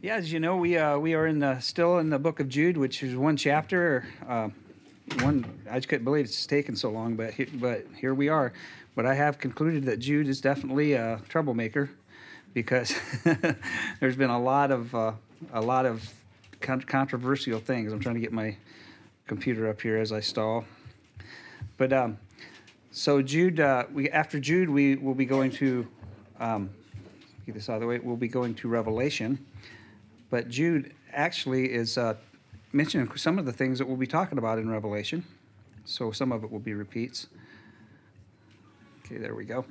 Yeah, as you know, we uh, we are in the, still in the book of Jude, which is one chapter. Uh, one I just couldn't believe it's taken so long, but he, but here we are. But I have concluded that Jude is definitely a troublemaker because there's been a lot of uh, a lot of con- controversial things. I'm trying to get my computer up here as I stall. But um, so Jude, uh, we after Jude, we will be going to um, get this out of the way. We'll be going to Revelation, but Jude actually is uh, mentioning some of the things that we'll be talking about in Revelation. So some of it will be repeats. Okay, there we go.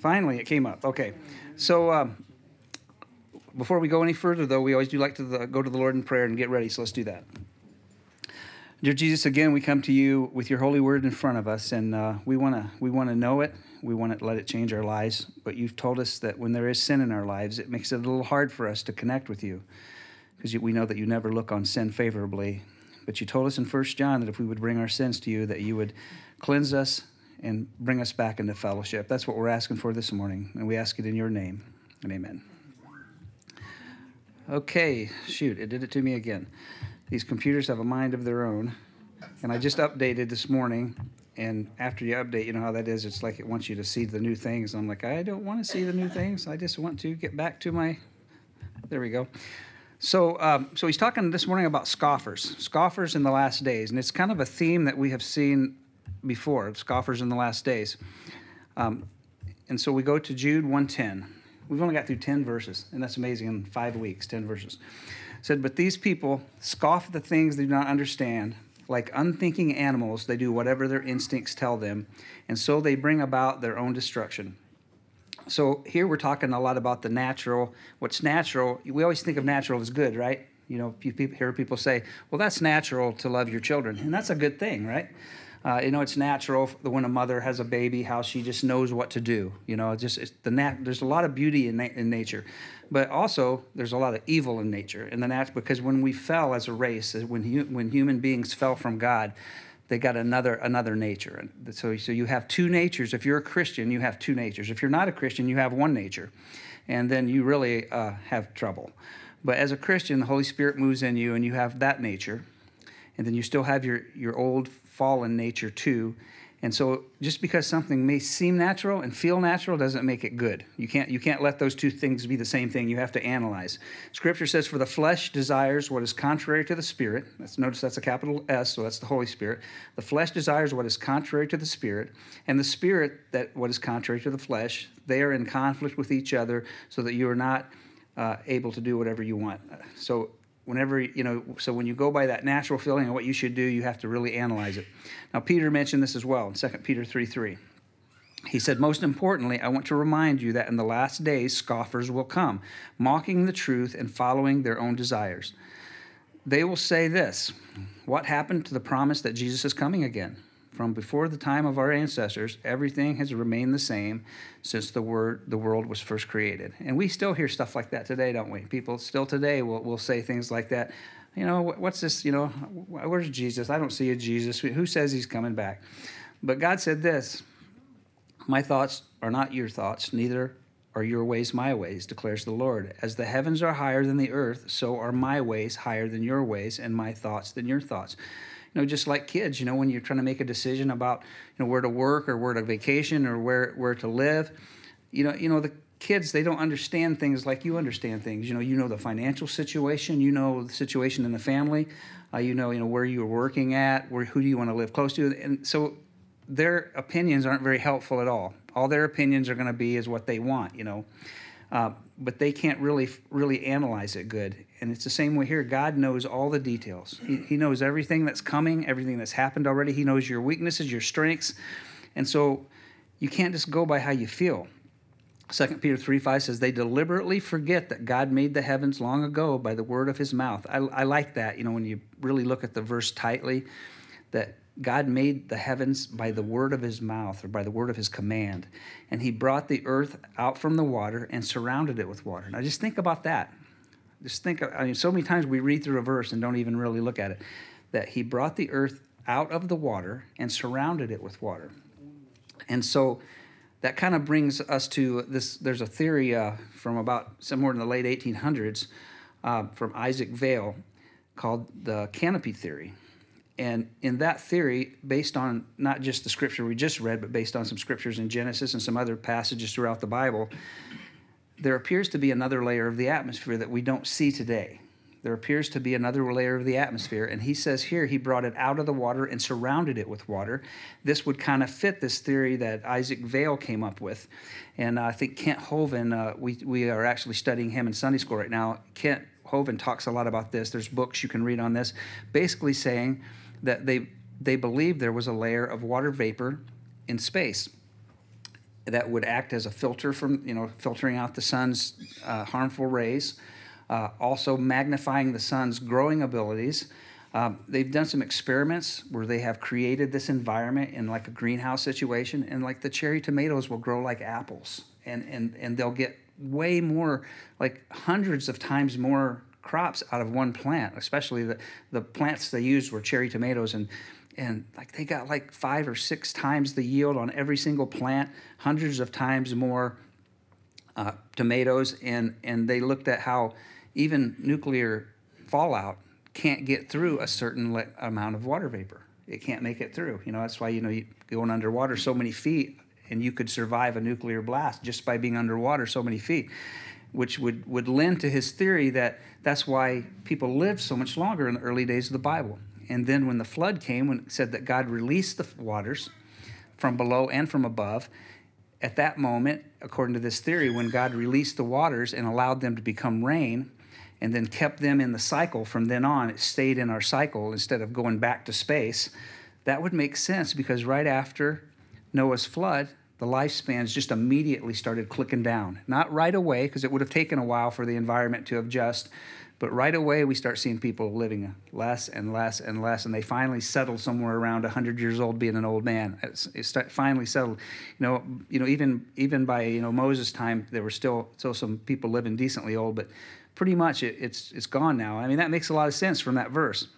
Finally, it came up. Okay, so um, before we go any further, though, we always do like to the, go to the Lord in prayer and get ready. So let's do that. Dear Jesus, again, we come to you with your holy word in front of us, and uh, we want to we want to know it. We want to let it change our lives. But you've told us that when there is sin in our lives, it makes it a little hard for us to connect with you, because we know that you never look on sin favorably. But you told us in First John that if we would bring our sins to you, that you would cleanse us and bring us back into fellowship. That's what we're asking for this morning, and we ask it in your name. And amen. Okay, shoot, it did it to me again. These computers have a mind of their own. And I just updated this morning, and after you update, you know how that is. It's like it wants you to see the new things. I'm like, I don't want to see the new things. I just want to get back to my. There we go. So, um, so he's talking this morning about scoffers, scoffers in the last days, and it's kind of a theme that we have seen before, scoffers in the last days. Um, and so we go to Jude 110. We've only got through 10 verses, and that's amazing in five weeks, 10 verses. It said, But these people scoff at the things they do not understand. Like unthinking animals, they do whatever their instincts tell them, and so they bring about their own destruction. So here we're talking a lot about the natural. What's natural? We always think of natural as good, right? You know, you hear people say, "Well, that's natural to love your children," and that's a good thing, right? Uh, you know, it's natural when a mother has a baby, how she just knows what to do. You know, just it's the nat- there's a lot of beauty in, na- in nature, but also there's a lot of evil in nature. And the nat- because when we fell as a race, when hu- when human beings fell from God, they got another another nature. And So so you have two natures. If you're a Christian, you have two natures. If you're not a Christian, you have one nature, and then you really uh, have trouble. But as a Christian, the Holy Spirit moves in you, and you have that nature, and then you still have your your old fallen nature too. And so just because something may seem natural and feel natural doesn't make it good. You can't you can't let those two things be the same thing. You have to analyze. Scripture says for the flesh desires what is contrary to the spirit. Notice that's a capital S, so that's the Holy Spirit. The flesh desires what is contrary to the spirit, and the spirit that what is contrary to the flesh. They are in conflict with each other so that you are not uh, able to do whatever you want. So whenever you know so when you go by that natural feeling of what you should do you have to really analyze it. Now peter mentioned this as well in 2 peter 3 3 he said most importantly i want to remind you that in the last days scoffers will come mocking the truth and following their own desires. They will say this what happened to the promise that jesus is coming again from before the time of our ancestors, everything has remained the same since the word the world was first created. And we still hear stuff like that today, don't we? People still today will, will say things like that. You know, what's this? You know, where's Jesus? I don't see a Jesus. Who says he's coming back? But God said this My thoughts are not your thoughts, neither are your ways my ways, declares the Lord. As the heavens are higher than the earth, so are my ways higher than your ways, and my thoughts than your thoughts you know, just like kids, you know, when you're trying to make a decision about, you know, where to work or where to vacation or where, where to live, you know, you know, the kids, they don't understand things like you understand things. You know, you know the financial situation, you know the situation in the family, uh, you know, you know, where you're working at, where, who do you want to live close to. And so their opinions aren't very helpful at all. All their opinions are going to be is what they want, you know. Uh, but they can't really really analyze it good. And it's the same way here. God knows all the details. He, he knows everything that's coming, everything that's happened already. He knows your weaknesses, your strengths, and so you can't just go by how you feel. 2 Peter 3 5 says, They deliberately forget that God made the heavens long ago by the word of his mouth. I, I like that, you know, when you really look at the verse tightly, that God made the heavens by the word of his mouth or by the word of his command. And he brought the earth out from the water and surrounded it with water. Now just think about that. Just think, I mean, so many times we read through a verse and don't even really look at it. That he brought the earth out of the water and surrounded it with water. And so that kind of brings us to this. There's a theory uh, from about somewhere in the late 1800s uh, from Isaac Vail called the canopy theory. And in that theory, based on not just the scripture we just read, but based on some scriptures in Genesis and some other passages throughout the Bible, there appears to be another layer of the atmosphere that we don't see today. There appears to be another layer of the atmosphere. And he says here he brought it out of the water and surrounded it with water. This would kind of fit this theory that Isaac Vail came up with. And I think Kent Hovind, uh, we, we are actually studying him in Sunday school right now. Kent Hovind talks a lot about this. There's books you can read on this, basically saying that they, they believed there was a layer of water vapor in space that would act as a filter from, you know, filtering out the sun's uh, harmful rays uh, also magnifying the sun's growing abilities. Um, they've done some experiments where they have created this environment in like a greenhouse situation, and like the cherry tomatoes will grow like apples, and and and they'll get way more, like hundreds of times more crops out of one plant. Especially the the plants they used were cherry tomatoes, and and like they got like five or six times the yield on every single plant, hundreds of times more uh, tomatoes, and and they looked at how even nuclear fallout can't get through a certain le- amount of water vapor. It can't make it through. You know, that's why, you know, you going underwater so many feet and you could survive a nuclear blast just by being underwater so many feet, which would, would lend to his theory that that's why people lived so much longer in the early days of the Bible. And then when the flood came, when it said that God released the waters from below and from above, at that moment, according to this theory, when God released the waters and allowed them to become rain, and then kept them in the cycle from then on. It stayed in our cycle instead of going back to space. That would make sense because right after Noah's flood, the lifespans just immediately started clicking down. Not right away, because it would have taken a while for the environment to adjust, but right away we start seeing people living less and less and less, and they finally settle somewhere around 100 years old, being an old man. It's, it's finally settled. You know, you know, even even by you know Moses' time, there were still still some people living decently old, but pretty much it, it's, it's gone now. I mean, that makes a lot of sense from that verse.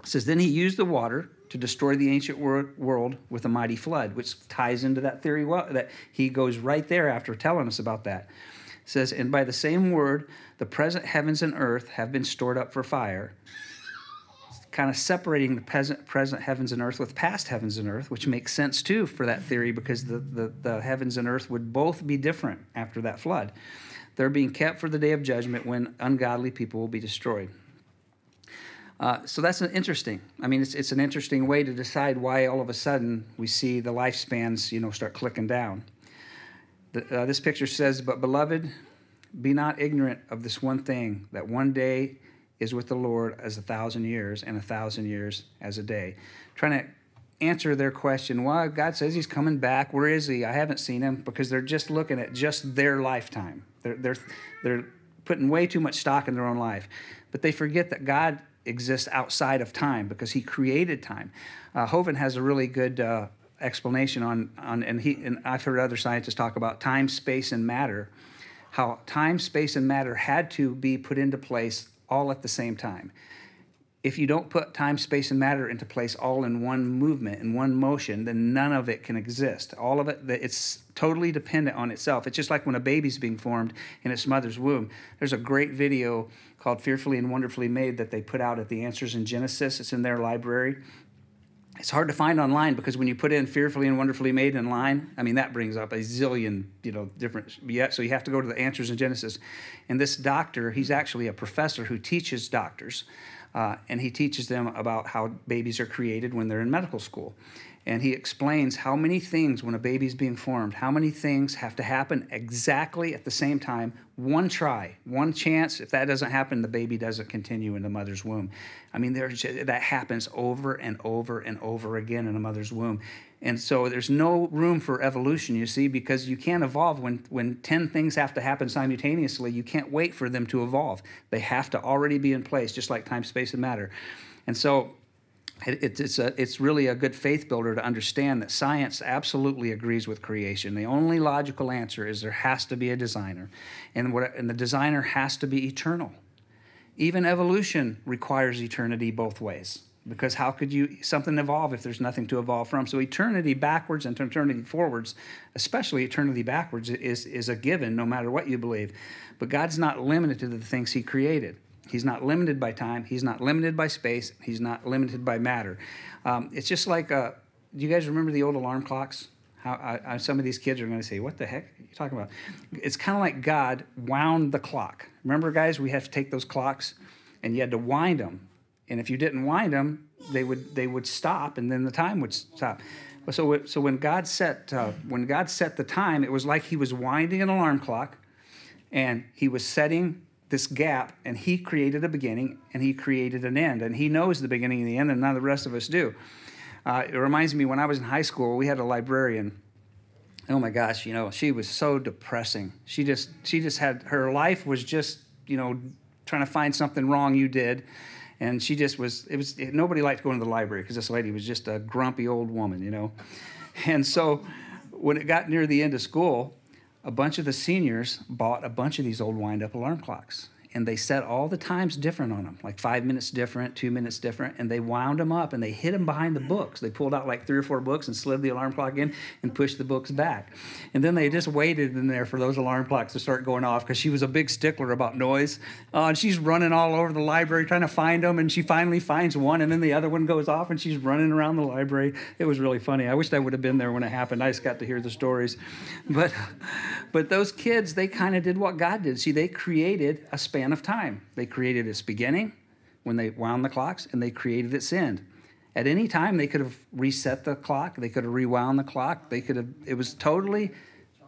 It says, Then he used the water to destroy the ancient world with a mighty flood, which ties into that theory well, that he goes right there after telling us about that. It says, And by the same word, the present heavens and earth have been stored up for fire. Kind of separating the present, present heavens and earth with past heavens and earth, which makes sense too for that theory because the, the, the heavens and earth would both be different after that flood. They're being kept for the day of judgment when ungodly people will be destroyed. Uh, so that's an interesting. I mean, it's, it's an interesting way to decide why all of a sudden we see the lifespans, you know, start clicking down. The, uh, this picture says, "But beloved, be not ignorant of this one thing: that one day is with the Lord as a thousand years, and a thousand years as a day." Trying to answer their question. Well, God says He's coming back. Where is He? I haven't seen Him because they're just looking at just their lifetime. They're, they're, they're putting way too much stock in their own life. But they forget that God exists outside of time because he created time. Uh, has a really good uh, explanation on, on and, he, and I've heard other scientists talk about time, space, and matter, how time, space, and matter had to be put into place all at the same time if you don't put time, space, and matter into place all in one movement, in one motion, then none of it can exist. All of it, that it's totally dependent on itself. It's just like when a baby's being formed in its mother's womb. There's a great video called Fearfully and Wonderfully Made that they put out at the Answers in Genesis. It's in their library. It's hard to find online because when you put in fearfully and wonderfully made in line, I mean that brings up a zillion, you know, different. Yeah, so you have to go to the answers in Genesis. And this doctor, he's actually a professor who teaches doctors uh, and he teaches them about how babies are created when they're in medical school. And he explains how many things, when a baby's being formed, how many things have to happen exactly at the same time. One try, one chance. If that doesn't happen, the baby doesn't continue in the mother's womb. I mean, there's that happens over and over and over again in a mother's womb. And so there's no room for evolution, you see, because you can't evolve when, when 10 things have to happen simultaneously. You can't wait for them to evolve. They have to already be in place, just like time, space, and matter. And so it, it's, a, it's really a good faith builder to understand that science absolutely agrees with creation. The only logical answer is there has to be a designer, and, what, and the designer has to be eternal. Even evolution requires eternity both ways because how could you something evolve if there's nothing to evolve from so eternity backwards and eternity forwards especially eternity backwards is, is a given no matter what you believe but god's not limited to the things he created He's not limited by time. He's not limited by space. He's not limited by matter. Um, it's just like, uh, do you guys remember the old alarm clocks? How I, I, some of these kids are going to say, "What the heck are you talking about?" It's kind of like God wound the clock. Remember, guys, we have to take those clocks, and you had to wind them. And if you didn't wind them, they would they would stop, and then the time would stop. So, so when God set uh, when God set the time, it was like He was winding an alarm clock, and He was setting this gap, and He created a beginning and He created an end, and He knows the beginning and the end, and none of the rest of us do. Uh, it reminds me when I was in high school, we had a librarian. Oh my gosh, you know, she was so depressing. She just, she just had her life was just, you know, trying to find something wrong you did, and she just was. It was nobody liked going to the library because this lady was just a grumpy old woman, you know. And so, when it got near the end of school, a bunch of the seniors bought a bunch of these old wind-up alarm clocks and they set all the times different on them, like five minutes different, two minutes different, and they wound them up and they hid them behind the books. They pulled out like three or four books and slid the alarm clock in and pushed the books back. And then they just waited in there for those alarm clocks to start going off because she was a big stickler about noise. Uh, and she's running all over the library trying to find them, and she finally finds one, and then the other one goes off, and she's running around the library. It was really funny. I wish I would have been there when it happened. I just got to hear the stories. But, but those kids, they kind of did what God did. See, they created a space span of time. They created its beginning when they wound the clocks, and they created its end. At any time, they could have reset the clock. They could have rewound the clock. They could have. It was totally,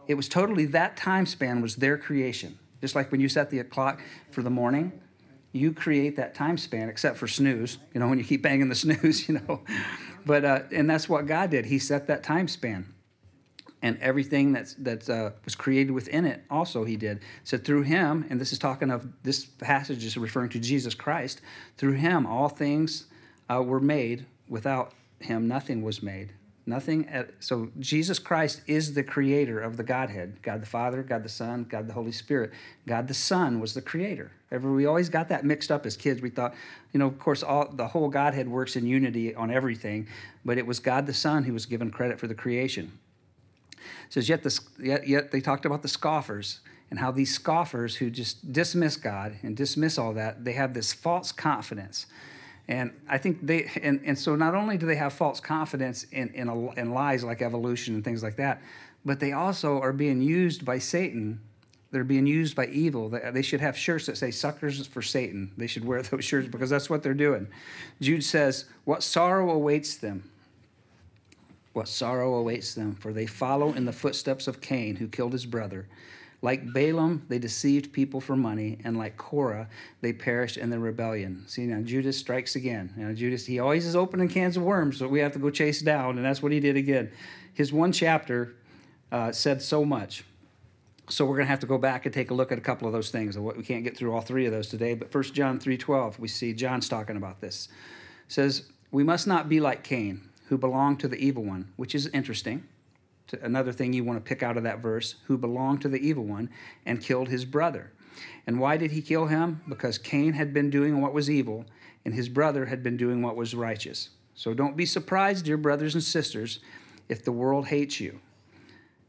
it was totally that time span was their creation. Just like when you set the clock for the morning, you create that time span, except for snooze. You know, when you keep banging the snooze, you know. But uh, and that's what God did. He set that time span and everything that's that uh, was created within it also he did. So through him and this is talking of this passage is referring to jesus christ through him all things uh, were made. Without him nothing was made. Nothing at, so jesus christ is the creator of the godhead. God the father god the son god the holy spirit. God the son was the creator. Ever, we always got that mixed up as kids. We thought you know of course all the whole godhead works in unity on everything but it was god the son who was given credit for the creation says, yet, the, yet, yet they talked about the scoffers and how these scoffers who just dismiss God and dismiss all that, they have this false confidence. And I think they, and, and so not only do they have false confidence in, in, a, in lies like evolution and things like that, but they also are being used by Satan. They're being used by evil. They should have shirts that say suckers for Satan. They should wear those shirts because that's what they're doing. Jude says, What sorrow awaits them what sorrow awaits them, for they follow in the footsteps of Cain, who killed his brother. Like Balaam, they deceived people for money, and like Korah, they perished in the rebellion. See, now Judas strikes again. Now, Judas, he always is opening cans of worms, so we have to go chase down, and that's what he did again. His one chapter uh, said so much. So we're going to have to go back and take a look at a couple of those things. We can't get through all three of those today, but 1 John 3.12, we see John's talking about this. It says, we must not be like Cain who belonged to the evil one, which is interesting. Another thing you want to pick out of that verse, who belonged to the evil one and killed his brother. And why did he kill him? Because Cain had been doing what was evil, and his brother had been doing what was righteous. So don't be surprised, dear brothers and sisters, if the world hates you.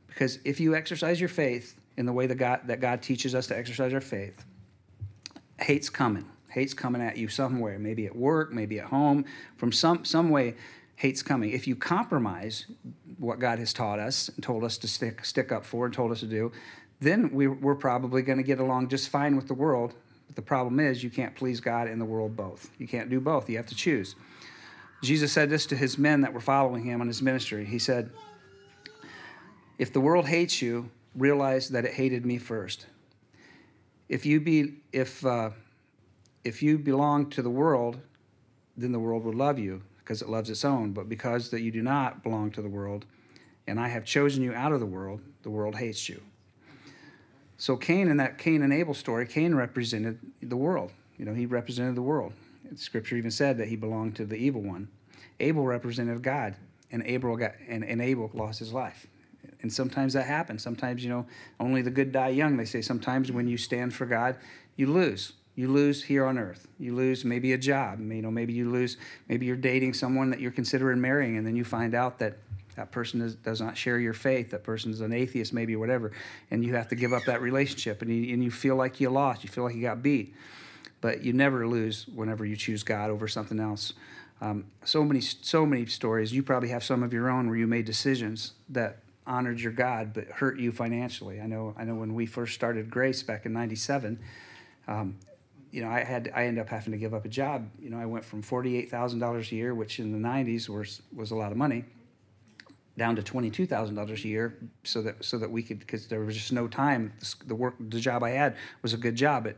Because if you exercise your faith in the way that God, that God teaches us to exercise our faith, hate's coming. Hate's coming at you somewhere, maybe at work, maybe at home, from some, some way hate's coming. If you compromise what God has taught us and told us to stick, stick up for and told us to do, then we, we're probably going to get along just fine with the world. But the problem is, you can't please God and the world both. You can't do both. You have to choose. Jesus said this to his men that were following him on his ministry. He said, If the world hates you, realize that it hated me first. If you be if uh, if you belong to the world, then the world will love you because it loves its own, but because that you do not belong to the world, and I have chosen you out of the world, the world hates you. So Cain in that Cain and Abel story, Cain represented the world. You know, he represented the world. Scripture even said that he belonged to the evil one. Abel represented God, and Abel got and, and Abel lost his life. And sometimes that happens. Sometimes, you know, only the good die young. They say sometimes when you stand for God, you lose you lose here on earth. You lose maybe a job. You know, maybe you lose, maybe you're dating someone that you're considering marrying, and then you find out that that person is, does not share your faith. That person is an atheist, maybe, or whatever, and you have to give up that relationship, and you, and you feel like you lost. You feel like you got beat. but you never lose whenever you choose God over something else. Um, so many, so many stories. You probably have some of your own where you made decisions that honored your God but hurt you financially. I know. I know when we first started Grace back in '97. Um, you know, I had I ended up having to give up a job. You know, I went from forty eight thousand dollars a year, which in the '90s was was a lot of money, down to twenty two thousand dollars a year, so that so that we could because there was just no time. The work, the job I had was a good job, but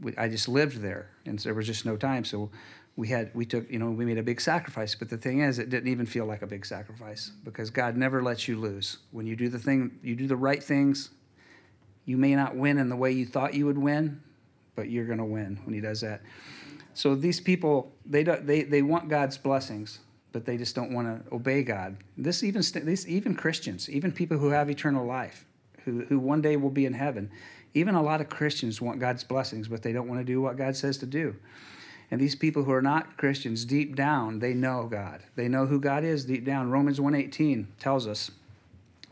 we, I just lived there, and there was just no time. So we had we took you know we made a big sacrifice but the thing is it didn't even feel like a big sacrifice because god never lets you lose when you do the thing you do the right things you may not win in the way you thought you would win but you're going to win when he does that so these people they don't they, they want god's blessings but they just don't want to obey god this even this even christians even people who have eternal life who, who one day will be in heaven even a lot of christians want god's blessings but they don't want to do what god says to do and these people who are not Christians, deep down, they know God. They know who God is deep down. Romans 1:18 tells us,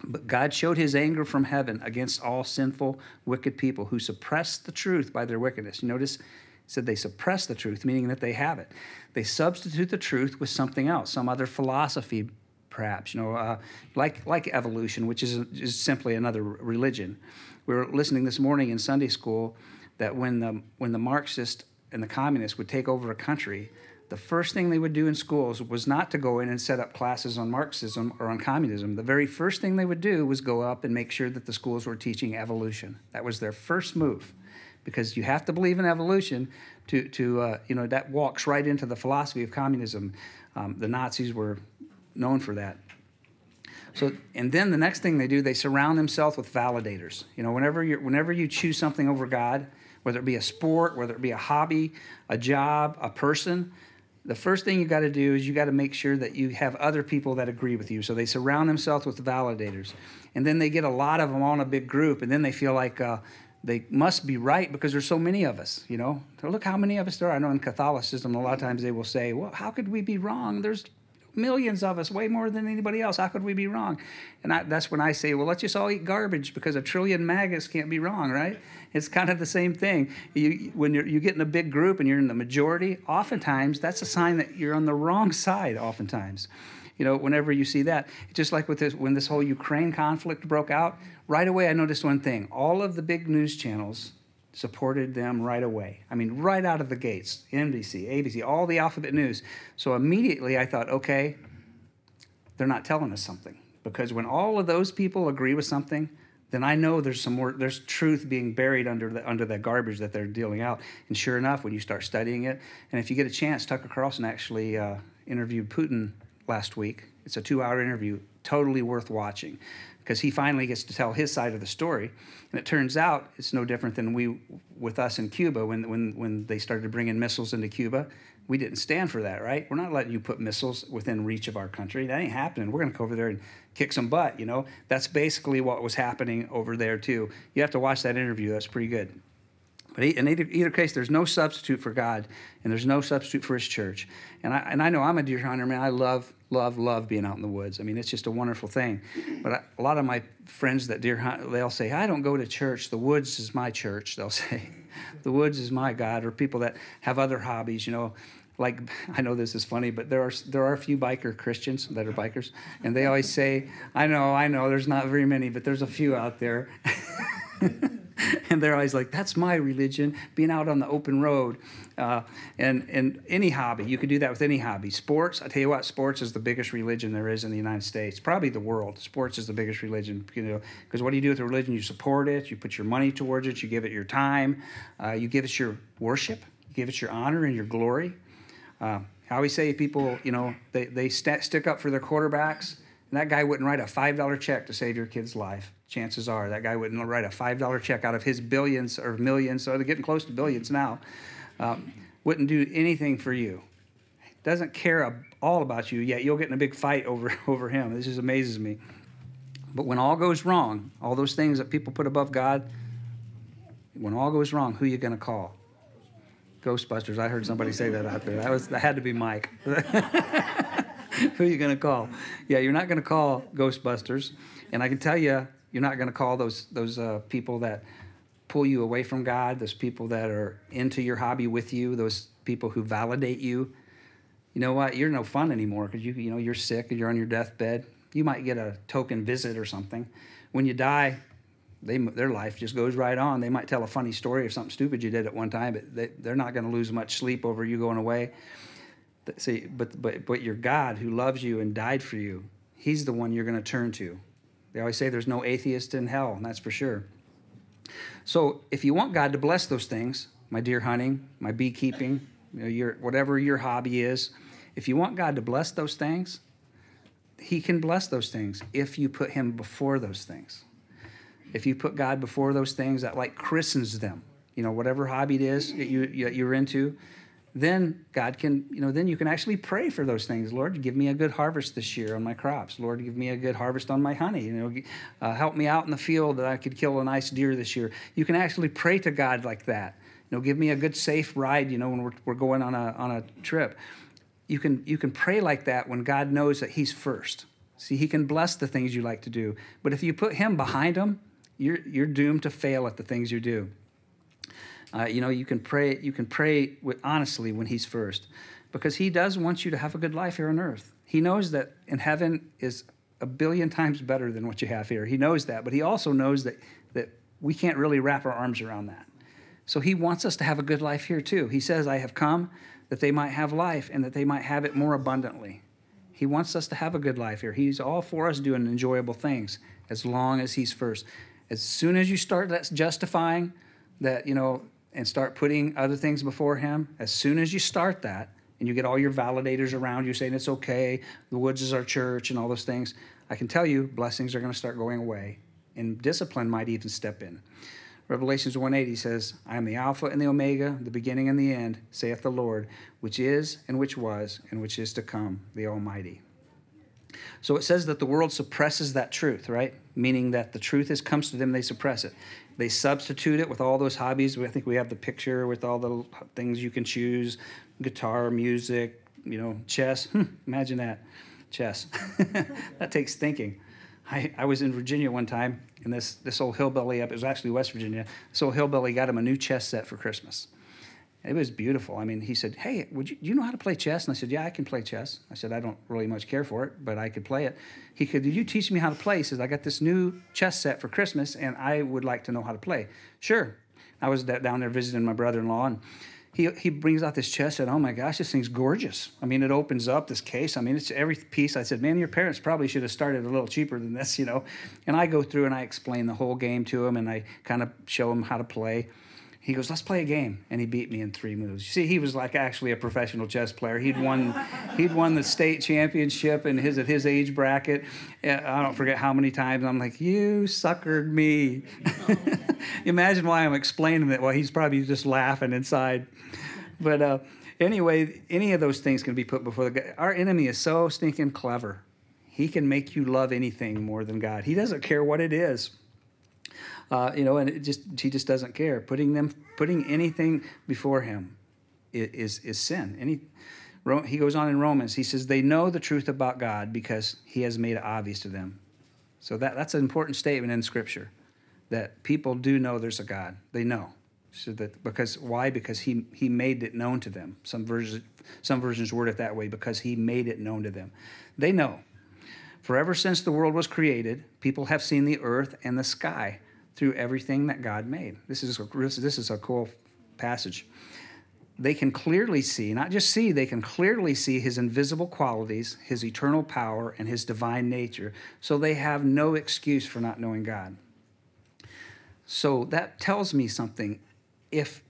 but God showed his anger from heaven against all sinful, wicked people who suppress the truth by their wickedness. You notice said they suppress the truth, meaning that they have it. They substitute the truth with something else, some other philosophy, perhaps. You know, uh, like like evolution, which is is simply another religion. We were listening this morning in Sunday school that when the when the Marxist and the communists would take over a country, the first thing they would do in schools was not to go in and set up classes on Marxism or on communism. The very first thing they would do was go up and make sure that the schools were teaching evolution. That was their first move, because you have to believe in evolution to, to uh, you know, that walks right into the philosophy of communism. Um, the Nazis were known for that. So, and then the next thing they do, they surround themselves with validators. You know, whenever you whenever you choose something over God, whether it be a sport, whether it be a hobby, a job, a person, the first thing you got to do is you got to make sure that you have other people that agree with you. So they surround themselves with validators. And then they get a lot of them on a big group, and then they feel like uh, they must be right because there's so many of us, you know? So look how many of us there are. I know in Catholicism, a lot of times they will say, well, how could we be wrong? There's millions of us, way more than anybody else. How could we be wrong? And I, that's when I say, well, let's just all eat garbage because a trillion maggots can't be wrong, right? It's kind of the same thing. You, when you're, you get in a big group and you're in the majority, oftentimes that's a sign that you're on the wrong side, oftentimes. You know, whenever you see that, just like with this, when this whole Ukraine conflict broke out, right away I noticed one thing. All of the big news channels supported them right away. I mean, right out of the gates NBC, ABC, all the alphabet news. So immediately I thought, okay, they're not telling us something. Because when all of those people agree with something, then I know there's some more, there's truth being buried under the, under the garbage that they're dealing out. And sure enough, when you start studying it, and if you get a chance, Tucker Carlson actually uh, interviewed Putin last week. It's a two hour interview, totally worth watching because he finally gets to tell his side of the story. And it turns out it's no different than we with us in Cuba when when when they started bringing missiles into Cuba. We didn't stand for that, right? We're not letting you put missiles within reach of our country. That ain't happening. We're going to go over there and kick some butt, you know? That's basically what was happening over there, too. You have to watch that interview. That's pretty good. But in either, either, case, there's no substitute for God, and there's no substitute for His church. And I, and I know I'm a deer hunter, man. I love, love, love being out in the woods. I mean, it's just a wonderful thing. But I, a lot of my friends that deer hunt, they'll say, I don't go to church. The woods is my church, they'll say. the woods is my God. Or people that have other hobbies, you know. Like I know this is funny, but there are there are a few biker Christians that are bikers, and they always say, "I know, I know, there's not very many, but there's a few out there." and they're always like, "That's my religion." Being out on the open road, uh, and and any hobby, you can do that with any hobby. Sports, I tell you what, sports is the biggest religion there is in the United States, probably the world. Sports is the biggest religion, you know, because what do you do with a religion? You support it, you put your money towards it, you give it your time, uh, you give it your worship, you give it your honor and your glory. Uh, I always say people, you know, they they st- stick up for their quarterbacks, and that guy wouldn't write a five dollar check to save your kid's life chances are that guy wouldn't write a $5 check out of his billions or millions, so they're getting close to billions now, um, wouldn't do anything for you. Doesn't care all about you, yet you'll get in a big fight over, over him. This just amazes me. But when all goes wrong, all those things that people put above God, when all goes wrong, who are you going to call? Ghostbusters. I heard somebody say that out there. That was that had to be Mike. who are you going to call? Yeah, you're not going to call Ghostbusters. And I can tell you, you're not going to call those those uh, people that pull you away from God, those people that are into your hobby with you, those people who validate you, you know what? You're no fun anymore because you you know you're sick and you're on your deathbed. You might get a token visit or something. When you die, they their life just goes right on. They might tell a funny story or something stupid you did at one time, but they, they're not going to lose much sleep over you going away. See, but but but your God who loves you and died for you, He's the one you're going to turn to. They always say there's no atheist in hell, and that's for sure. So if you want God to bless those things, my deer hunting, my beekeeping, you know, your whatever your hobby is, if you want God to bless those things, He can bless those things if you put Him before those things. If you put God before those things, that like christens them. You know, whatever hobby it is that you you're into, then God can, you know, then you can actually pray for those things. Lord, give me a good harvest this year on my crops. Lord, give me a good harvest on my honey. You know, uh, help me out in the field that I could kill a nice deer this year. You can actually pray to God like that. You know, give me a good safe ride. You know, when we're, we're going on a on a trip, you can you can pray like that when God knows that He's first. See, He can bless the things you like to do, but if you put Him behind them, you're you're doomed to fail at the things you do. Uh, you know, you can pray. You can pray with, honestly when He's first, because He does want you to have a good life here on earth. He knows that in heaven is a billion times better than what you have here. He knows that, but He also knows that that we can't really wrap our arms around that. So He wants us to have a good life here too. He says, "I have come that they might have life and that they might have it more abundantly." He wants us to have a good life here. He's all for us doing enjoyable things as long as He's first. As soon as you start justifying that, you know, and start putting other things before Him, as soon as you start that, and you get all your validators around you saying it's okay, the woods is our church, and all those things, I can tell you blessings are going to start going away, and discipline might even step in. Revelations 1:80 says, I am the Alpha and the Omega, the beginning and the end, saith the Lord, which is and which was and which is to come, the Almighty. So it says that the world suppresses that truth, right? Meaning that the truth is comes to them, they suppress it. They substitute it with all those hobbies. I think we have the picture with all the things you can choose guitar, music, you know, chess. Imagine that. Chess. that takes thinking. I, I was in Virginia one time, and this, this old hillbilly up, it was actually West Virginia, this old hillbilly got him a new chess set for Christmas. It was beautiful. I mean, he said, Hey, would you, do you know how to play chess? And I said, Yeah, I can play chess. I said, I don't really much care for it, but I could play it. He Did you teach me how to play? He says, I got this new chess set for Christmas, and I would like to know how to play. Sure. I was down there visiting my brother in law, and he, he brings out this chess set. oh my gosh this thing's gorgeous i mean it opens up this case i mean it's every piece i said man your parents probably should have started a little cheaper than this you know and i go through and i explain the whole game to him and i kind of show him how to play he goes, let's play a game. And he beat me in three moves. You see, he was like actually a professional chess player. He'd won, he'd won the state championship in his, at his age bracket. I don't forget how many times. I'm like, you suckered me. Imagine why I'm explaining that. Well, he's probably just laughing inside. But uh, anyway, any of those things can be put before the God. Our enemy is so stinking clever. He can make you love anything more than God. He doesn't care what it is. Uh, you know, and it just he just doesn't care. Putting them, putting anything before him, is is sin. Any, he goes on in Romans. He says they know the truth about God because He has made it obvious to them. So that that's an important statement in Scripture, that people do know there's a God. They know. So that because why? Because He He made it known to them. Some versions some versions word it that way because He made it known to them. They know. For ever since the world was created, people have seen the earth and the sky through everything that God made. This is a, this is a cool passage. They can clearly see, not just see, they can clearly see his invisible qualities, his eternal power, and his divine nature. So they have no excuse for not knowing God. So that tells me something. If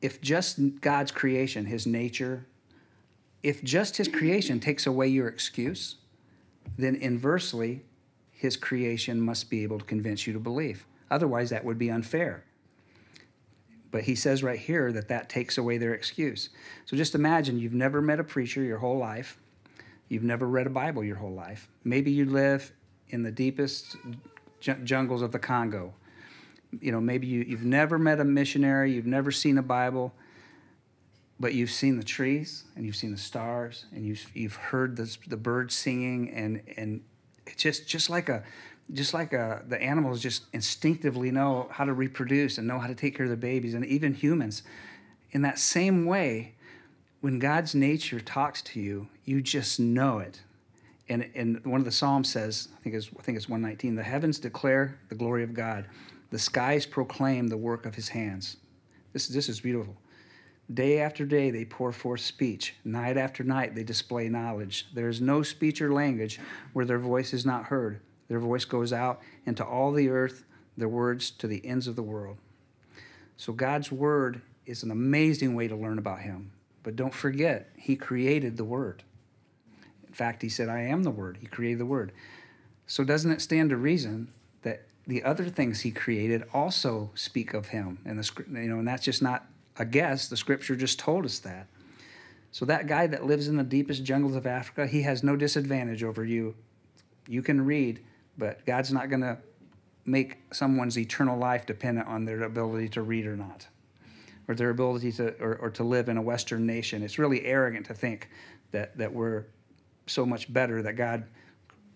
if just God's creation, his nature, if just his creation takes away your excuse, then inversely, his creation must be able to convince you to believe. Otherwise, that would be unfair. But he says right here that that takes away their excuse. So just imagine you've never met a preacher your whole life. You've never read a Bible your whole life. Maybe you live in the deepest jungles of the Congo. You know, maybe you, you've never met a missionary, you've never seen a Bible, but you've seen the trees and you've seen the stars and you've, you've heard the, the birds singing and, and it's just, just like a, just like uh, the animals just instinctively know how to reproduce and know how to take care of their babies, and even humans. In that same way, when God's nature talks to you, you just know it. And, and one of the Psalms says, I think, it's, I think it's 119, the heavens declare the glory of God, the skies proclaim the work of his hands. This, this is beautiful. Day after day, they pour forth speech. Night after night, they display knowledge. There is no speech or language where their voice is not heard. Their voice goes out into all the earth, their words to the ends of the world. So, God's word is an amazing way to learn about Him. But don't forget, He created the word. In fact, He said, I am the word. He created the word. So, doesn't it stand to reason that the other things He created also speak of Him? And, the, you know, and that's just not a guess. The scripture just told us that. So, that guy that lives in the deepest jungles of Africa, he has no disadvantage over you. You can read but God's not going to make someone's eternal life dependent on their ability to read or not, or their ability to or, or to live in a Western nation. It's really arrogant to think that that we're so much better that God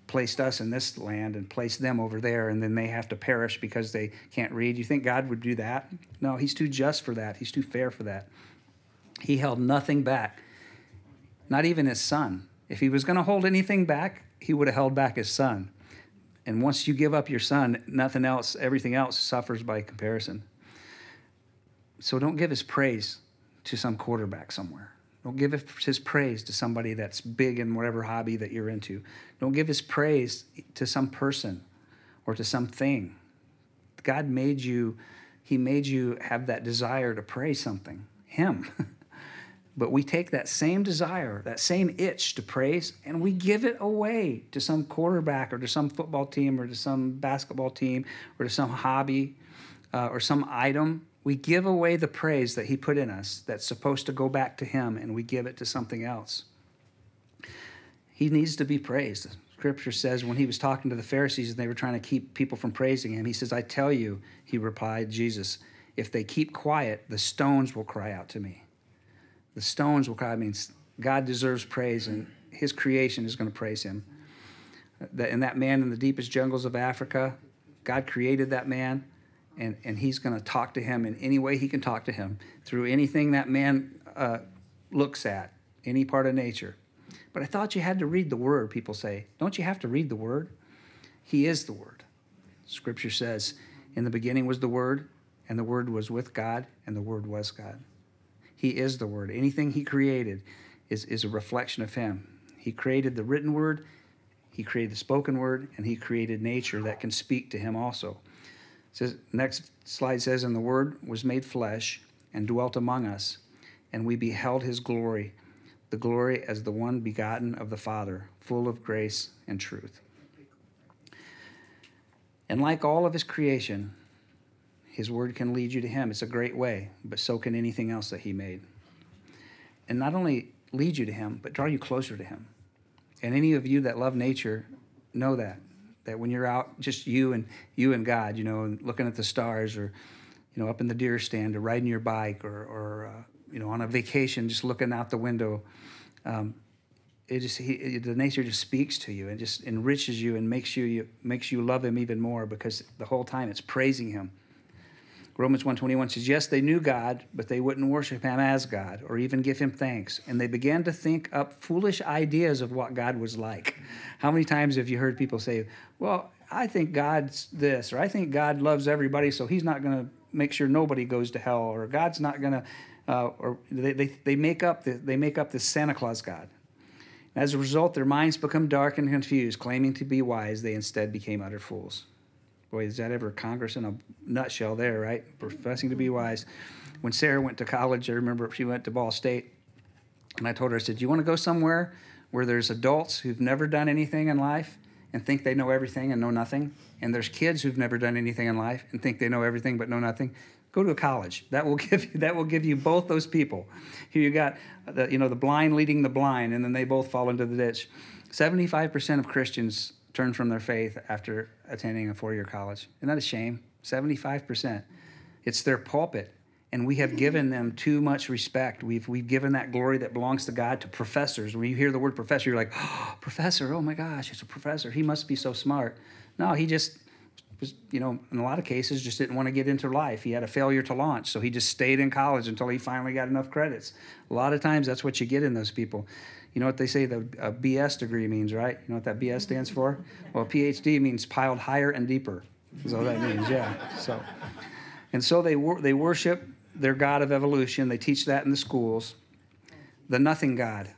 placed us in this land and placed them over there, and then they have to perish because they can't read. You think God would do that? No, He's too just for that. He's too fair for that. He held nothing back, not even His Son. If He was going to hold anything back, He would have held back His Son. And once you give up your son, nothing else, everything else suffers by comparison. So don't give his praise to some quarterback somewhere. Don't give his praise to somebody that's big in whatever hobby that you're into. Don't give his praise to some person or to something. God made you, he made you have that desire to praise something, him. But we take that same desire, that same itch to praise, and we give it away to some quarterback or to some football team or to some basketball team or to some hobby uh, or some item. We give away the praise that He put in us that's supposed to go back to Him, and we give it to something else. He needs to be praised. Scripture says when he was talking to the Pharisees and they were trying to keep people from praising him, he says, I tell you, he replied, Jesus, if they keep quiet, the stones will cry out to me the stones will cry. I mean, God deserves praise, and His creation is going to praise Him. And that man in the deepest jungles of Africa, God created that man, and and He's going to talk to him in any way He can talk to him through anything that man uh, looks at, any part of nature. But I thought you had to read the Word. People say, don't you have to read the Word? He is the Word. Scripture says, "In the beginning was the Word, and the Word was with God, and the Word was God." He is the Word. Anything He created is, is a reflection of Him. He created the written Word, He created the spoken Word, and He created nature that can speak to Him also. Says, next slide says, And the Word was made flesh and dwelt among us, and we beheld His glory, the glory as the one begotten of the Father, full of grace and truth. And like all of His creation, his word can lead you to Him. It's a great way, but so can anything else that He made. And not only lead you to Him, but draw you closer to Him. And any of you that love nature know that. That when you're out, just you and you and God, you know, and looking at the stars, or you know, up in the deer stand, or riding your bike, or, or uh, you know, on a vacation, just looking out the window. Um, it just he, the nature just speaks to you and just enriches you and makes you, you makes you love him even more because the whole time it's praising him Romans 1:21 says, "Yes, they knew God, but they wouldn't worship him as God or even give him thanks, and they began to think up foolish ideas of what God was like." How many times have you heard people say, "Well, I think God's this," or "I think God loves everybody, so he's not going to make sure nobody goes to hell," or "God's not going to," uh, or they, they, they make up the, they make up this Santa Claus God. As a result, their minds become dark and confused. Claiming to be wise, they instead became utter fools. Boy, is that ever Congress in a nutshell there, right? Professing to be wise. When Sarah went to college, I remember she went to Ball State, and I told her, I said, Do you want to go somewhere where there's adults who've never done anything in life and think they know everything and know nothing? And there's kids who've never done anything in life and think they know everything but know nothing? Go to a college. That will give you that will give you both those people. Here you got the you know the blind leading the blind, and then they both fall into the ditch. Seventy-five percent of Christians turn from their faith after attending a four year college. Isn't that a shame? 75%. It's their pulpit. And we have given them too much respect. We've, we've given that glory that belongs to God to professors. When you hear the word professor, you're like, oh, professor, oh my gosh, it's a professor. He must be so smart. No, he just was, you know, in a lot of cases, just didn't want to get into life. He had a failure to launch, so he just stayed in college until he finally got enough credits. A lot of times, that's what you get in those people. You know what they say the BS degree means, right? You know what that BS stands for? Well, PhD means piled higher and deeper. Is all that means, yeah. So, and so they wor- they worship their God of evolution. They teach that in the schools. The nothing God,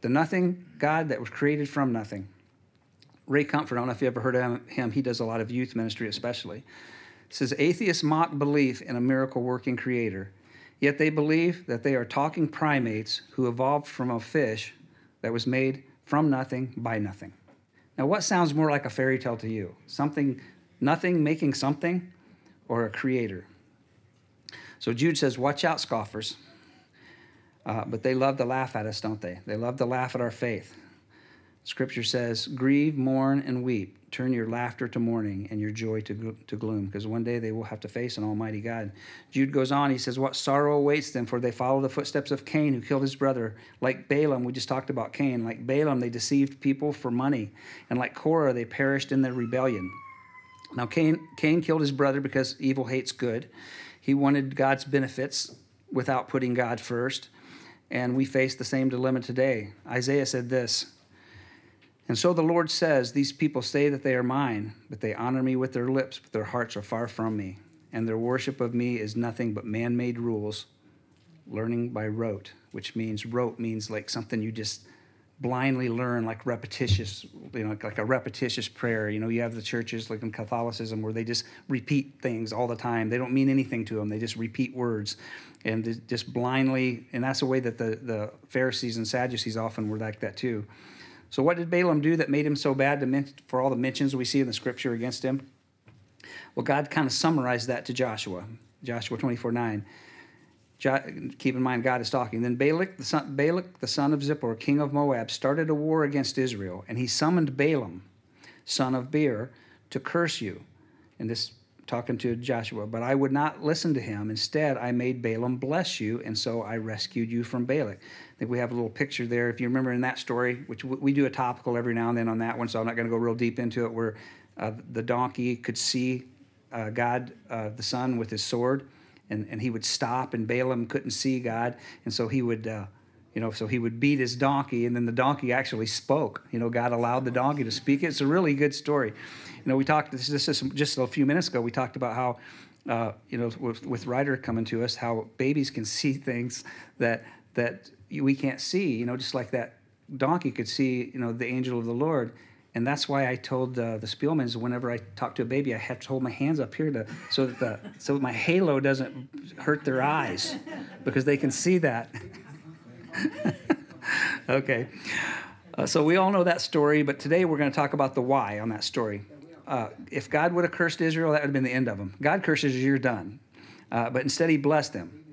the nothing God that was created from nothing. Ray Comfort, I don't know if you ever heard of him. He does a lot of youth ministry, especially. says atheists mock belief in a miracle working creator, yet they believe that they are talking primates who evolved from a fish that was made from nothing by nothing. Now, what sounds more like a fairy tale to you? Something, nothing making something, or a creator? So Jude says, Watch out, scoffers. Uh, but they love to laugh at us, don't they? They love to laugh at our faith. Scripture says, Grieve, mourn, and weep. Turn your laughter to mourning and your joy to, to gloom, because one day they will have to face an almighty God. Jude goes on, he says, What sorrow awaits them, for they follow the footsteps of Cain, who killed his brother. Like Balaam, we just talked about Cain. Like Balaam, they deceived people for money. And like Korah, they perished in their rebellion. Now, Cain, Cain killed his brother because evil hates good. He wanted God's benefits without putting God first. And we face the same dilemma today. Isaiah said this and so the Lord says, These people say that they are mine, but they honor me with their lips, but their hearts are far from me. And their worship of me is nothing but man made rules, learning by rote, which means rote means like something you just blindly learn, like repetitious, you know, like a repetitious prayer. You know, you have the churches like in Catholicism where they just repeat things all the time. They don't mean anything to them, they just repeat words. And just blindly, and that's the way that the, the Pharisees and Sadducees often were like that too. So, what did Balaam do that made him so bad for all the mentions we see in the scripture against him? Well, God kind of summarized that to Joshua, Joshua 24 9. keep in mind, God is talking. Then Balak the, son, Balak, the son of Zippor, king of Moab, started a war against Israel, and he summoned Balaam, son of Beor, to curse you. And this talking to Joshua, but I would not listen to him. Instead, I made Balaam bless you, and so I rescued you from Balak. Think we have a little picture there. If you remember in that story, which we do a topical every now and then on that one, so I'm not going to go real deep into it, where uh, the donkey could see uh, God, uh, the Son, with his sword, and, and he would stop, and Balaam couldn't see God, and so he would uh, you know, so he would beat his donkey, and then the donkey actually spoke. You know, God allowed the donkey to speak. It's a really good story. You know, we talked this, this is just a few minutes ago. We talked about how, uh, you know, with, with Ryder coming to us, how babies can see things that that we can't see. You know, just like that donkey could see, you know, the angel of the Lord. And that's why I told uh, the Spielmans whenever I talk to a baby, I have to hold my hands up here to so that the so my halo doesn't hurt their eyes because they can see that. okay. Uh, so we all know that story, but today we're going to talk about the why on that story. Uh, if God would have cursed Israel, that would have been the end of them. God curses you, you're done. Uh, but instead, he blessed them.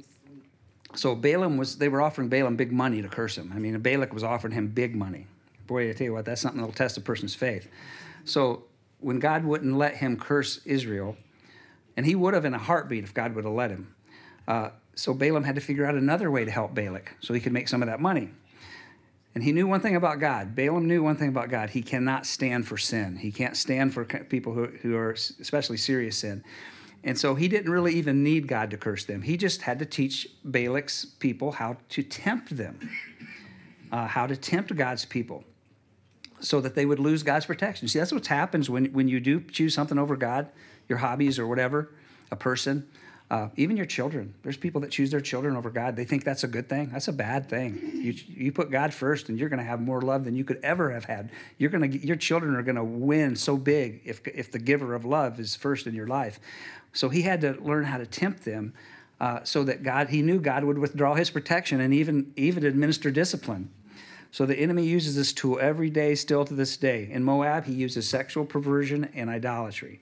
So Balaam was, they were offering Balaam big money to curse him. I mean, Balak was offering him big money. Boy, I tell you what, that's something that'll test a person's faith. So when God wouldn't let him curse Israel, and he would have in a heartbeat if God would have let him, uh, so Balaam had to figure out another way to help Balak so he could make some of that money. And he knew one thing about God. Balaam knew one thing about God. He cannot stand for sin. He can't stand for people who, who are especially serious sin. And so he didn't really even need God to curse them. He just had to teach Balak's people how to tempt them, uh, how to tempt God's people so that they would lose God's protection. See, that's what happens when, when you do choose something over God, your hobbies or whatever, a person. Uh, even your children. There's people that choose their children over God. They think that's a good thing. That's a bad thing. You, you put God first, and you're going to have more love than you could ever have had. You're going to your children are going to win so big if if the giver of love is first in your life. So he had to learn how to tempt them, uh, so that God he knew God would withdraw His protection and even even administer discipline. So the enemy uses this tool every day, still to this day. In Moab, he uses sexual perversion and idolatry,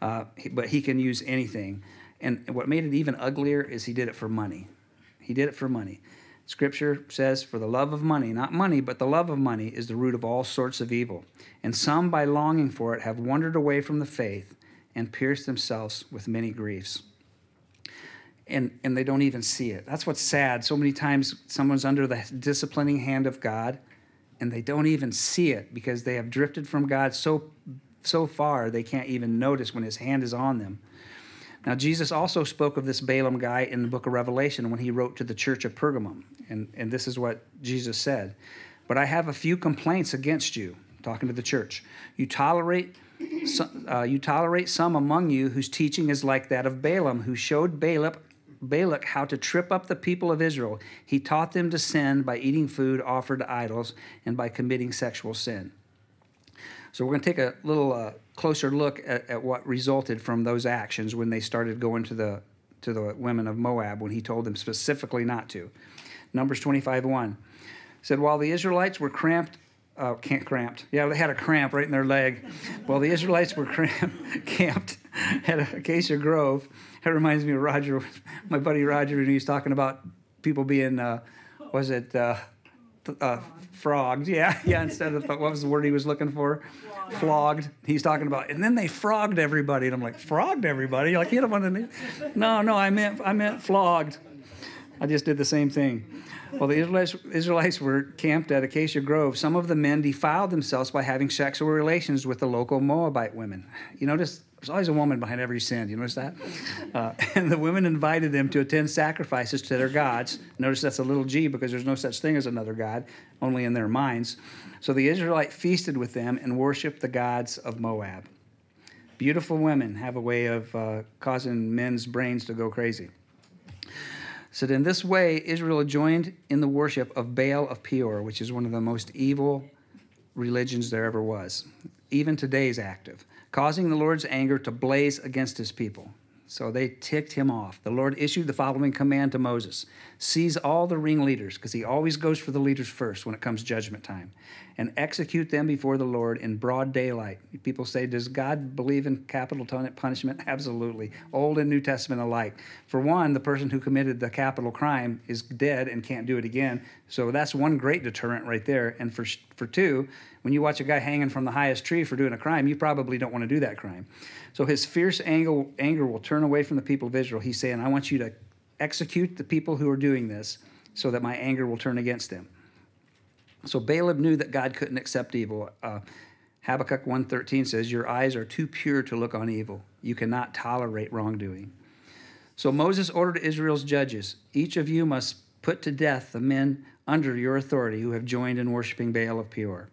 uh, but he can use anything. And what made it even uglier is he did it for money. He did it for money. Scripture says, For the love of money, not money, but the love of money is the root of all sorts of evil. And some, by longing for it, have wandered away from the faith and pierced themselves with many griefs. And, and they don't even see it. That's what's sad. So many times someone's under the disciplining hand of God and they don't even see it because they have drifted from God so so far they can't even notice when his hand is on them. Now, Jesus also spoke of this Balaam guy in the book of Revelation when he wrote to the church of Pergamum. And, and this is what Jesus said But I have a few complaints against you, talking to the church. You tolerate. Uh, you tolerate some among you whose teaching is like that of Balaam, who showed Balak, Balak how to trip up the people of Israel. He taught them to sin by eating food offered to idols and by committing sexual sin. So we're going to take a little uh, closer look at, at what resulted from those actions when they started going to the to the women of Moab when he told them specifically not to. Numbers 25 1 said, While the Israelites were cramped, uh, can't cramped, yeah, they had a cramp right in their leg. Well, the Israelites were cramped, camped at Acacia Grove, that reminds me of Roger, my buddy Roger, when he was talking about people being, uh, was it, uh, uh, frogged. Yeah, yeah. Instead of what was the word he was looking for? Flogged. flogged. He's talking about, and then they frogged everybody, and I'm like, frogged everybody? Like you don't want to? No, no. I meant I meant flogged. I just did the same thing. Well, the Israelites, Israelites were camped at Acacia Grove. Some of the men defiled themselves by having sexual relations with the local Moabite women. You notice there's always a woman behind every sin. You notice that? Uh, and the women invited them to attend sacrifices to their gods. Notice that's a little g because there's no such thing as another god, only in their minds. So the Israelite feasted with them and worshiped the gods of Moab. Beautiful women have a way of uh, causing men's brains to go crazy. So in this way, Israel joined in the worship of Baal of Peor, which is one of the most evil religions there ever was. Even today is active causing the Lord's anger to blaze against his people. So they ticked him off. The Lord issued the following command to Moses Seize all the ringleaders, because he always goes for the leaders first when it comes judgment time, and execute them before the Lord in broad daylight. People say, Does God believe in capital punishment? Absolutely. Old and New Testament alike. For one, the person who committed the capital crime is dead and can't do it again. So that's one great deterrent right there. And for, for two, when you watch a guy hanging from the highest tree for doing a crime, you probably don't want to do that crime. So his fierce anger, anger will turn away from the people of Israel. He's saying, I want you to execute the people who are doing this so that my anger will turn against them. So Balaam knew that God couldn't accept evil. Uh, Habakkuk 1.13 says, Your eyes are too pure to look on evil. You cannot tolerate wrongdoing. So Moses ordered Israel's judges, Each of you must put to death the men under your authority who have joined in worshiping Baal of Peor.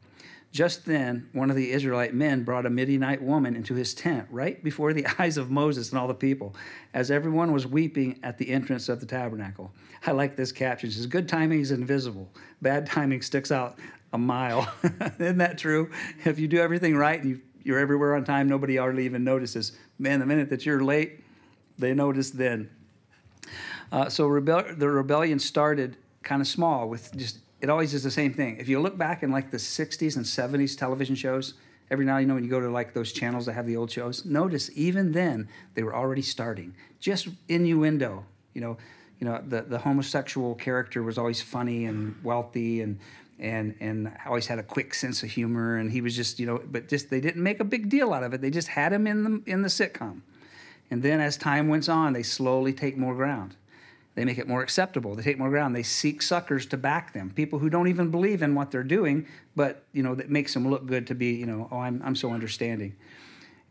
Just then, one of the Israelite men brought a Midianite woman into his tent, right before the eyes of Moses and all the people, as everyone was weeping at the entrance of the tabernacle. I like this caption. It says, Good timing is invisible, bad timing sticks out a mile. Isn't that true? If you do everything right and you, you're everywhere on time, nobody hardly even notices. Man, the minute that you're late, they notice then. Uh, so rebel- the rebellion started kind of small with just it always is the same thing. If you look back in like the 60s and 70s television shows, every now you know when you go to like those channels that have the old shows, notice even then they were already starting. Just innuendo, you know, you know, the, the homosexual character was always funny and wealthy and and and always had a quick sense of humor and he was just, you know, but just they didn't make a big deal out of it. They just had him in the in the sitcom. And then as time went on, they slowly take more ground. They make it more acceptable. They take more ground. They seek suckers to back them. People who don't even believe in what they're doing, but you know that makes them look good to be, you know, oh, I'm I'm so understanding.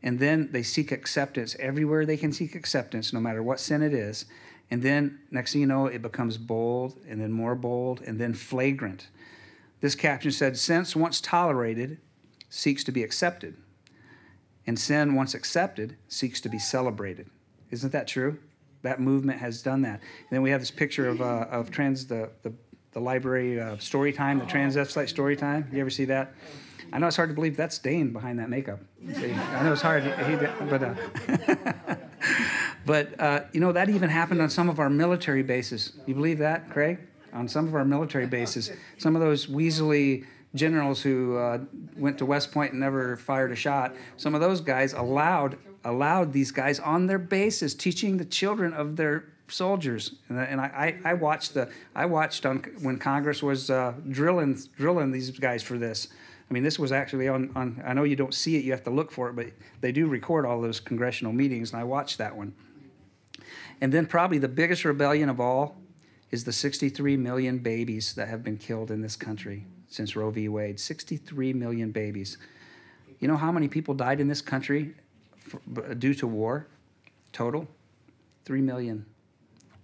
And then they seek acceptance everywhere they can seek acceptance, no matter what sin it is. And then next thing you know, it becomes bold, and then more bold, and then flagrant. This caption said, "Since once tolerated, seeks to be accepted, and sin once accepted seeks to be celebrated." Isn't that true? That movement has done that. And then we have this picture of, uh, of trans, the, the, the library uh, story time, the trans transvestite story time. You ever see that? I know it's hard to believe that's Dane behind that makeup. I know it's hard, he, but uh, but uh, you know that even happened on some of our military bases. You believe that, Craig? On some of our military bases, some of those weaselly generals who uh, went to West Point and never fired a shot. Some of those guys allowed allowed these guys on their bases teaching the children of their soldiers and, and I, I, watched the I watched on when Congress was uh, drilling drilling these guys for this. I mean, this was actually on, on. I know you don't see it; you have to look for it, but they do record all those congressional meetings, and I watched that one. And then probably the biggest rebellion of all is the 63 million babies that have been killed in this country since Roe v. Wade. 63 million babies You know how many people died in this country due to war? Total? Three million.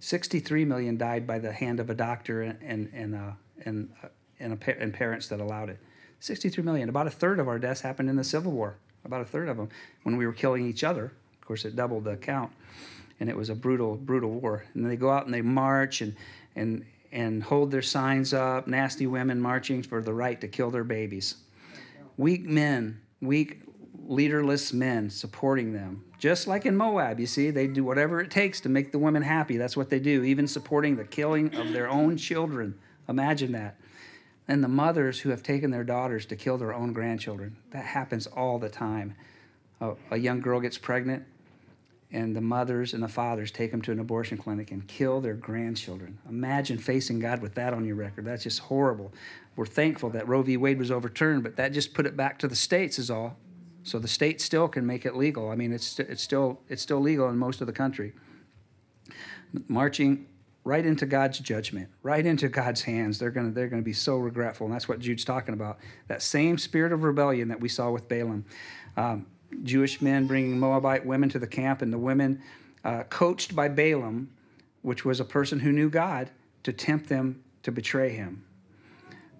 63 million died by the hand of a doctor and, and, and, uh, and, uh, and, a, pa- and parents that allowed it. 63 million. About a third of our deaths happened in the Civil War. About a third of them when we were killing each other. Of course, it doubled the count. And it was a brutal, brutal war. And they go out and they march and, and, and hold their signs up, nasty women marching for the right to kill their babies. Weak men, weak, leaderless men supporting them. Just like in Moab, you see, they do whatever it takes to make the women happy. That's what they do, even supporting the killing of their own children. Imagine that. And the mothers who have taken their daughters to kill their own grandchildren. That happens all the time. A, a young girl gets pregnant, and the mothers and the fathers take them to an abortion clinic and kill their grandchildren. Imagine facing God with that on your record. That's just horrible. We're thankful that Roe v. Wade was overturned, but that just put it back to the states, is all. So the state still can make it legal. I mean, it's it's still it's still legal in most of the country. Marching right into God's judgment, right into God's hands. They're gonna they're gonna be so regretful, and that's what Jude's talking about. That same spirit of rebellion that we saw with Balaam. Um, Jewish men bringing Moabite women to the camp, and the women uh, coached by Balaam, which was a person who knew God, to tempt them to betray him.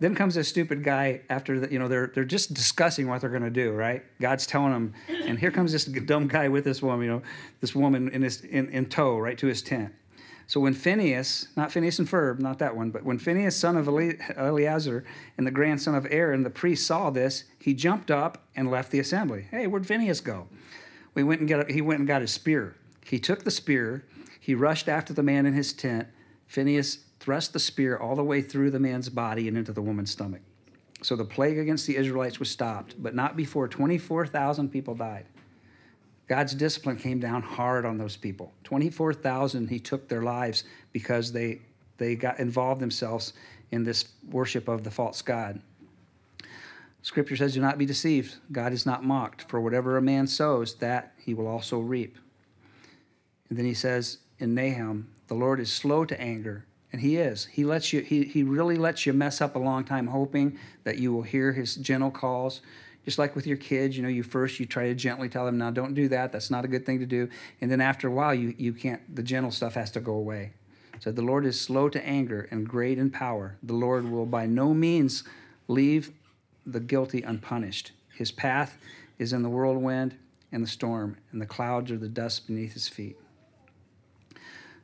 Then comes this stupid guy after that, you know, they're, they're just discussing what they're going to do, right? God's telling them, and here comes this dumb guy with this woman, you know, this woman in, his, in, in tow, right to his tent. So when Phineas, not Phineas and Ferb, not that one, but when Phineas, son of Eleazar, and the grandson of Aaron, the priest, saw this, he jumped up and left the assembly. Hey, where'd Phineas go? We went and got, he went and got his spear. He took the spear, he rushed after the man in his tent. Phineas thrust the spear all the way through the man's body and into the woman's stomach. So the plague against the Israelites was stopped, but not before 24,000 people died. God's discipline came down hard on those people. 24,000 he took their lives because they they got involved themselves in this worship of the false god. Scripture says, "Do not be deceived. God is not mocked. For whatever a man sows, that he will also reap." And then he says in Nahum, "The Lord is slow to anger, and he is. He lets you he he really lets you mess up a long time hoping that you will hear his gentle calls." just like with your kids you know you first you try to gently tell them now don't do that. That's not a good thing to do. And then after a while you, you can't the gentle stuff has to go away. So the lord is slow to anger and great in power. The lord will by no means leave the guilty unpunished. His path is in the whirlwind and the storm and the clouds are the dust beneath his feet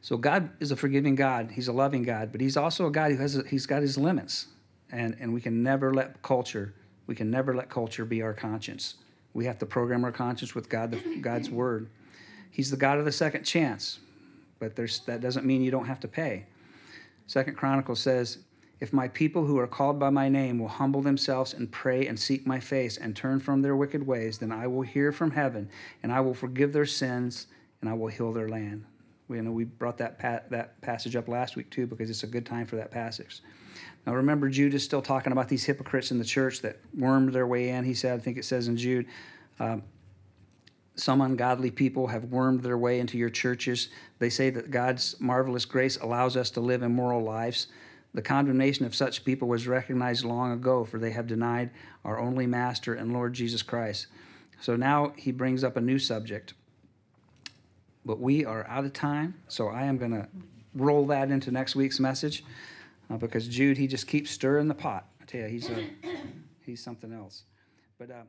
so god is a forgiving god he's a loving god but he's also a god who has a, he's got his limits and and we can never let culture we can never let culture be our conscience. We have to program our conscience with God, the, God's word. He's the God of the second chance, but there's, that doesn't mean you don't have to pay. Second Chronicles says, "If my people who are called by my name will humble themselves and pray and seek my face and turn from their wicked ways, then I will hear from heaven and I will forgive their sins and I will heal their land." We you know we brought that pa- that passage up last week too because it's a good time for that passage. Now remember, Jude is still talking about these hypocrites in the church that wormed their way in. He said, I think it says in Jude, um, some ungodly people have wormed their way into your churches. They say that God's marvelous grace allows us to live immoral lives. The condemnation of such people was recognized long ago, for they have denied our only Master and Lord Jesus Christ. So now he brings up a new subject. But we are out of time, so I am going to roll that into next week's message uh, because Jude, he just keeps stirring the pot. I tell you, he's, a, he's something else. But uh,